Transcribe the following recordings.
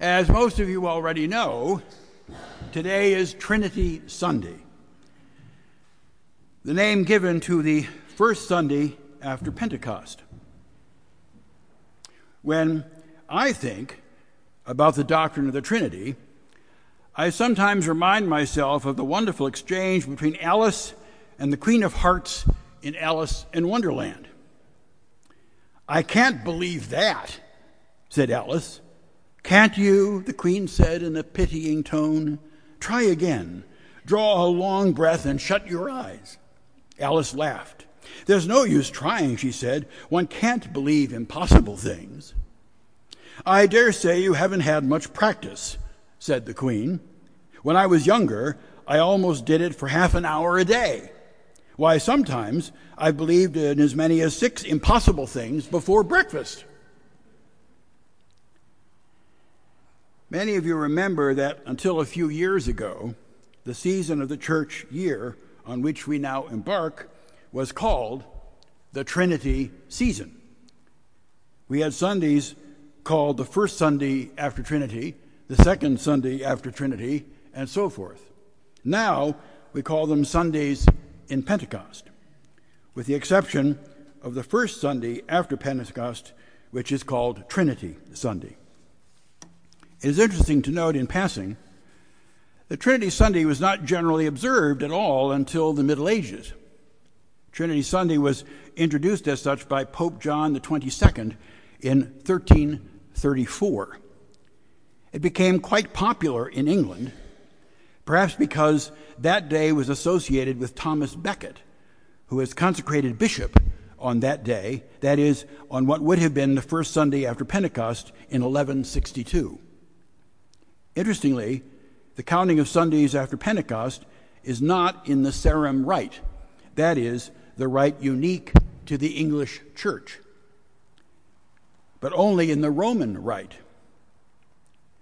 As most of you already know, today is Trinity Sunday, the name given to the first Sunday after Pentecost. When I think about the doctrine of the Trinity, I sometimes remind myself of the wonderful exchange between Alice and the Queen of Hearts in Alice in Wonderland. I can't believe that, said Alice. Can't you? the Queen said in a pitying tone. Try again. Draw a long breath and shut your eyes. Alice laughed. There's no use trying, she said. One can't believe impossible things. I dare say you haven't had much practice, said the Queen. When I was younger, I almost did it for half an hour a day. Why, sometimes I believed in as many as six impossible things before breakfast. Many of you remember that until a few years ago, the season of the church year on which we now embark was called the Trinity season. We had Sundays called the first Sunday after Trinity, the second Sunday after Trinity, and so forth. Now we call them Sundays in Pentecost, with the exception of the first Sunday after Pentecost, which is called Trinity Sunday. It is interesting to note in passing that Trinity Sunday was not generally observed at all until the Middle Ages. Trinity Sunday was introduced as such by Pope John 22nd in 1334. It became quite popular in England perhaps because that day was associated with Thomas Becket, who was consecrated bishop on that day, that is, on what would have been the first Sunday after Pentecost in 1162. Interestingly, the counting of Sundays after Pentecost is not in the Sarum rite, that is, the rite unique to the English church, but only in the Roman rite.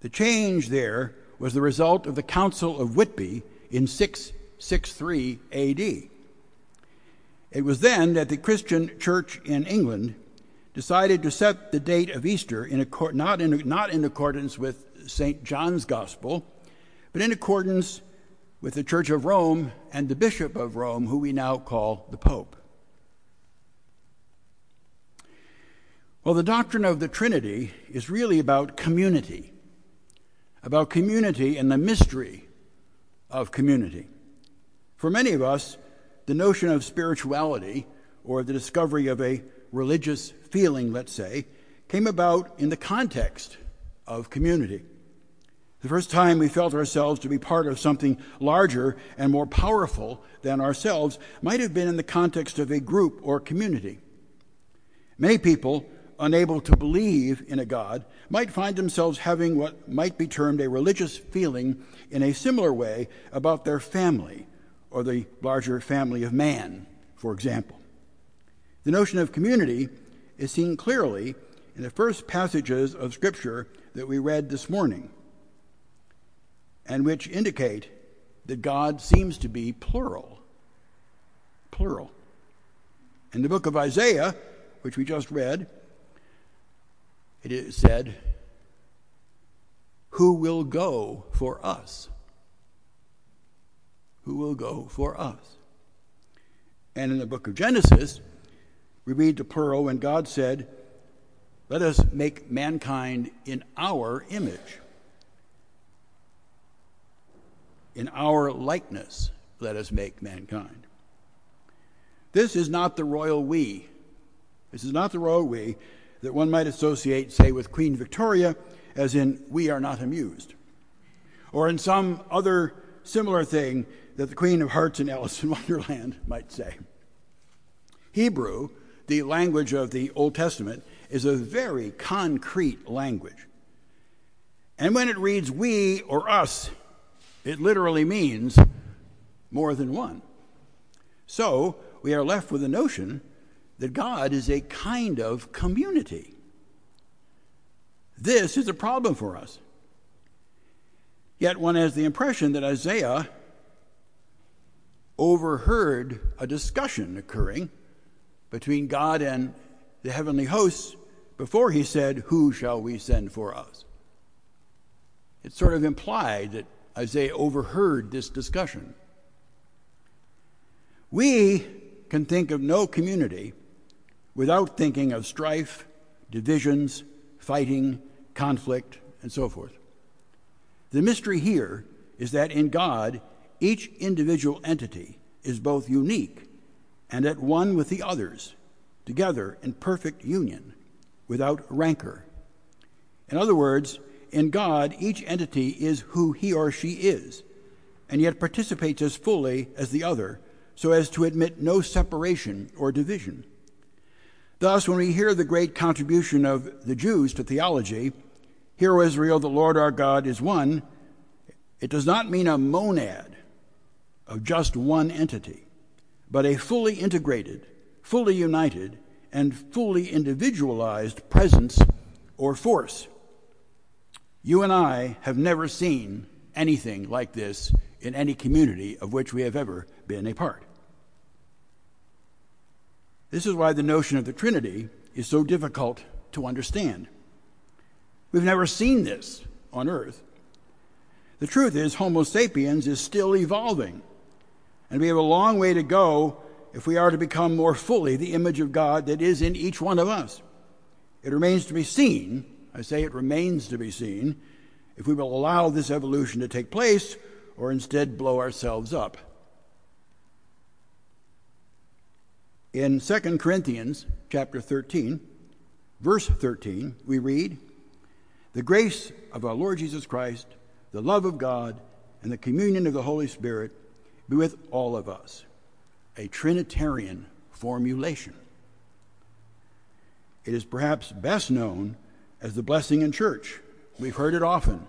The change there was the result of the Council of Whitby in 663 AD. It was then that the Christian church in England decided to set the date of Easter in not, in, not in accordance with St. John's Gospel, but in accordance with the Church of Rome and the Bishop of Rome, who we now call the Pope. Well, the doctrine of the Trinity is really about community about community and the mystery of community. For many of us, the notion of spirituality or the discovery of a religious feeling, let's say, came about in the context of community. The first time we felt ourselves to be part of something larger and more powerful than ourselves might have been in the context of a group or community. Many people unable to believe in a God, might find themselves having what might be termed a religious feeling in a similar way about their family or the larger family of man, for example. The notion of community is seen clearly in the first passages of Scripture that we read this morning, and which indicate that God seems to be plural. Plural. In the book of Isaiah, which we just read, it is said, Who will go for us? Who will go for us? And in the book of Genesis, we read the plural when God said, Let us make mankind in our image, in our likeness, let us make mankind. This is not the royal we. This is not the royal we that one might associate, say, with Queen Victoria, as in, we are not amused. Or in some other similar thing that the Queen of Hearts in Alice in Wonderland might say. Hebrew, the language of the Old Testament, is a very concrete language. And when it reads we or us, it literally means more than one. So we are left with the notion that God is a kind of community. This is a problem for us. Yet one has the impression that Isaiah overheard a discussion occurring between God and the heavenly hosts before he said, Who shall we send for us? it's sort of implied that Isaiah overheard this discussion. We can think of no community without thinking of strife, divisions, fighting, conflict, and so forth. The mystery here is that in God, each individual entity is both unique and at one with the others, together in perfect union, without rancor. In other words, in God, each entity is who he or she is, and yet participates as fully as the other, so as to admit no separation or division. Thus, when we hear the great contribution of the Jews to theology, Hear, O Israel, the Lord our God is one, it does not mean a monad of just one entity, but a fully integrated, fully united, and fully individualized presence or force. You and I have never seen anything like this in any community of which we have ever been a part. This is why the notion of the Trinity is so difficult to understand. We've never seen this on earth. The truth is, Homo sapiens is still evolving, and we have a long way to go if we are to become more fully the image of God that is in each one of us. It remains to be seen, I say it remains to be seen, if we will allow this evolution to take place or instead blow ourselves up. In 2 Corinthians chapter 13, verse 13, we read, the grace of our Lord Jesus Christ, the love of God, and the communion of the Holy Spirit be with all of us. A Trinitarian formulation. It is perhaps best known as the blessing in church. We've heard it often.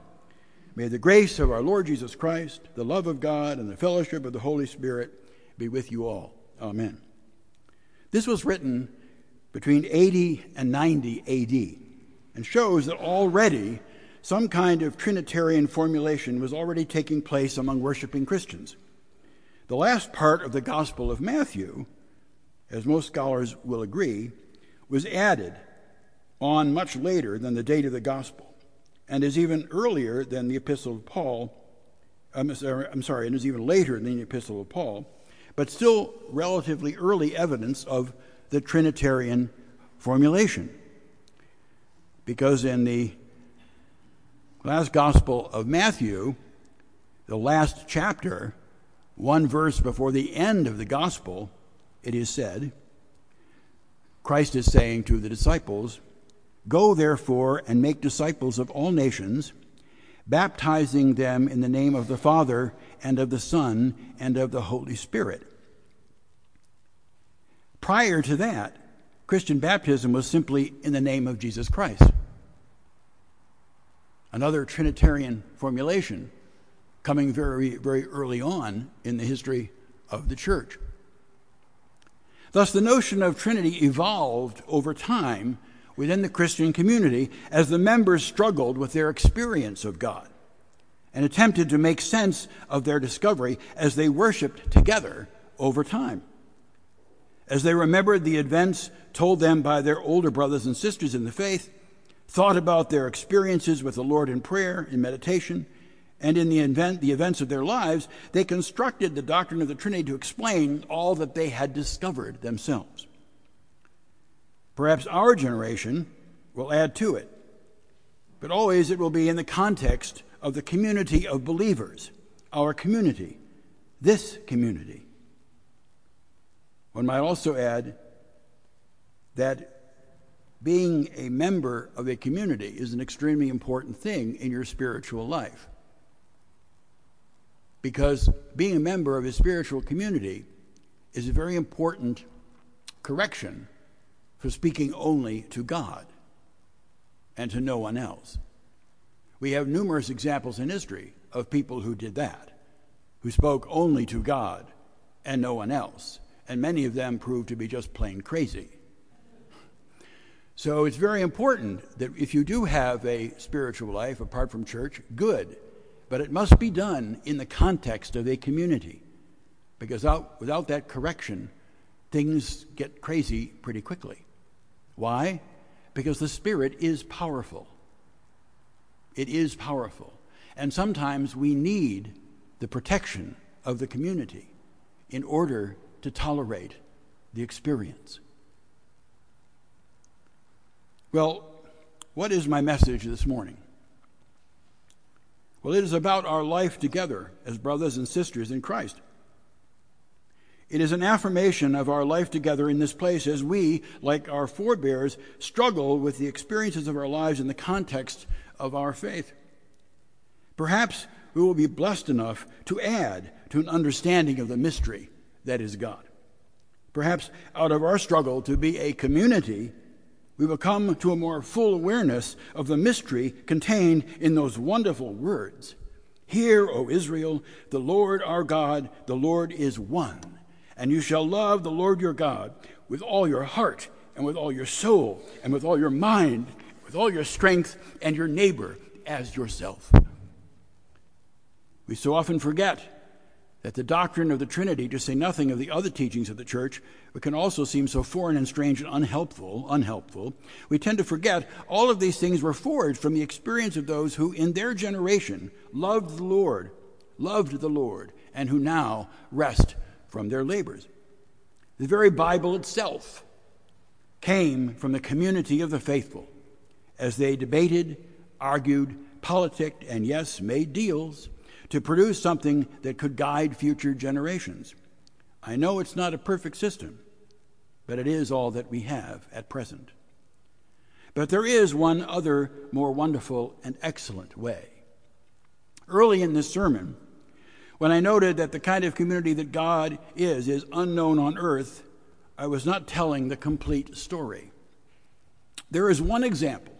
May the grace of our Lord Jesus Christ, the love of God, and the fellowship of the Holy Spirit be with you all. Amen. This was written between 80 and 90 AD and shows that already some kind of Trinitarian formulation was already taking place among worshiping Christians. The last part of the Gospel of Matthew, as most scholars will agree, was added on much later than the date of the Gospel, and is even earlier than the Epistle of Paul. I'm sorry, and is even later than the Epistle of Paul, but still relatively early evidence of the Trinitarian formulation because in the last Gospel of Matthew, the last chapter, one verse before the end of the Gospel, it is said, Christ is saying to the disciples, Go therefore and make disciples of all nations, baptizing them in the name of the Father and of the Son and of the Holy Spirit. Prior to that, Christian baptism was simply in the name of Jesus Christ. Another Trinitarian formulation coming very, very early on in the history of the church. Thus, the notion of Trinity evolved over time within the Christian community as the members struggled with their experience of God and attempted to make sense of their discovery as they worshiped together over time as they remembered the events told them by their older brothers and sisters in the faith, thought about their experiences with the Lord in prayer, in meditation, and in the, event, the events of their lives, they constructed the doctrine of the Trinity to explain all that they had discovered themselves. Perhaps our generation will add to it, but always it will be in the context of the community of believers, our community, this community. One might also add that being a member of a community is an extremely important thing in your spiritual life. Because being a member of a spiritual community is a very important correction for speaking only to God and to no one else. We have numerous examples in history of people who did that, who spoke only to God and no one else and many of them proved to be just plain crazy. So it's very important that if you do have a spiritual life apart from church, good. But it must be done in the context of a community. Because without, that correction, things get crazy pretty quickly. Why? Because the Spirit is powerful. It is powerful. And sometimes we need the protection of the community in order to tolerate the experience. Well, what is my message this morning? Well, it is about our life together as brothers and sisters in Christ. It is an affirmation of our life together in this place as we, like our forebears, struggle with the experiences of our lives in the context of our faith. Perhaps we will be blessed enough to add to an understanding of the mystery that is God. Perhaps out of our struggle to be a community, we will come to a more full awareness of the mystery contained in those wonderful words Hear, O Israel, the Lord our God, the Lord is one, and you shall love the Lord your God with all your heart, and with all your soul, and with all your mind, with all your strength, and your neighbor as yourself. We so often forget that the doctrine of the Trinity, to say nothing of the other teachings of the church, can also seem so foreign and strange and unhelpful, unhelpful, we tend to forget all of these things were forged from the experience of those who in their generation loved the Lord, loved the Lord, and who now rest from their labors. The very Bible itself came from the community of the faithful as they debated, argued, politicked, and yes, made deals to produce something that could guide future generations. I know it's not a perfect system, but it is all that we have at present. But there is one other more wonderful and excellent way. Early in this sermon, when I noted that the kind of community that God is is unknown on earth, I was not telling the complete story. There is one example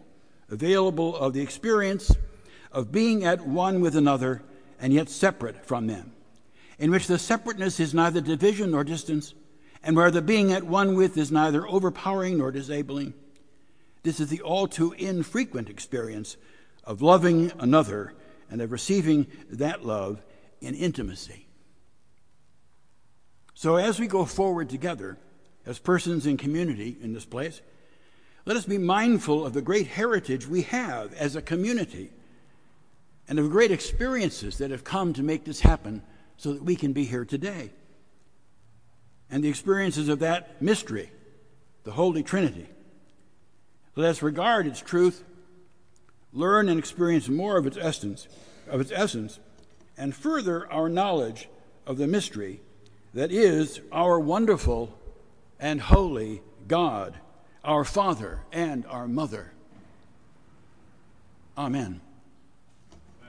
available of the experience of being at one with another and yet separate from them, in which the separateness is neither division nor distance, and where the being at one with is neither overpowering nor disabling. This is the all too infrequent experience of loving another and of receiving that love in intimacy. So, as we go forward together as persons in community in this place, let us be mindful of the great heritage we have as a community and of great experiences that have come to make this happen so that we can be here today. And the experiences of that mystery, the Holy Trinity. Let us regard its truth, learn and experience more of its essence, of its essence, and further our knowledge of the mystery that is our wonderful and holy God, our Father and our Mother. Amen.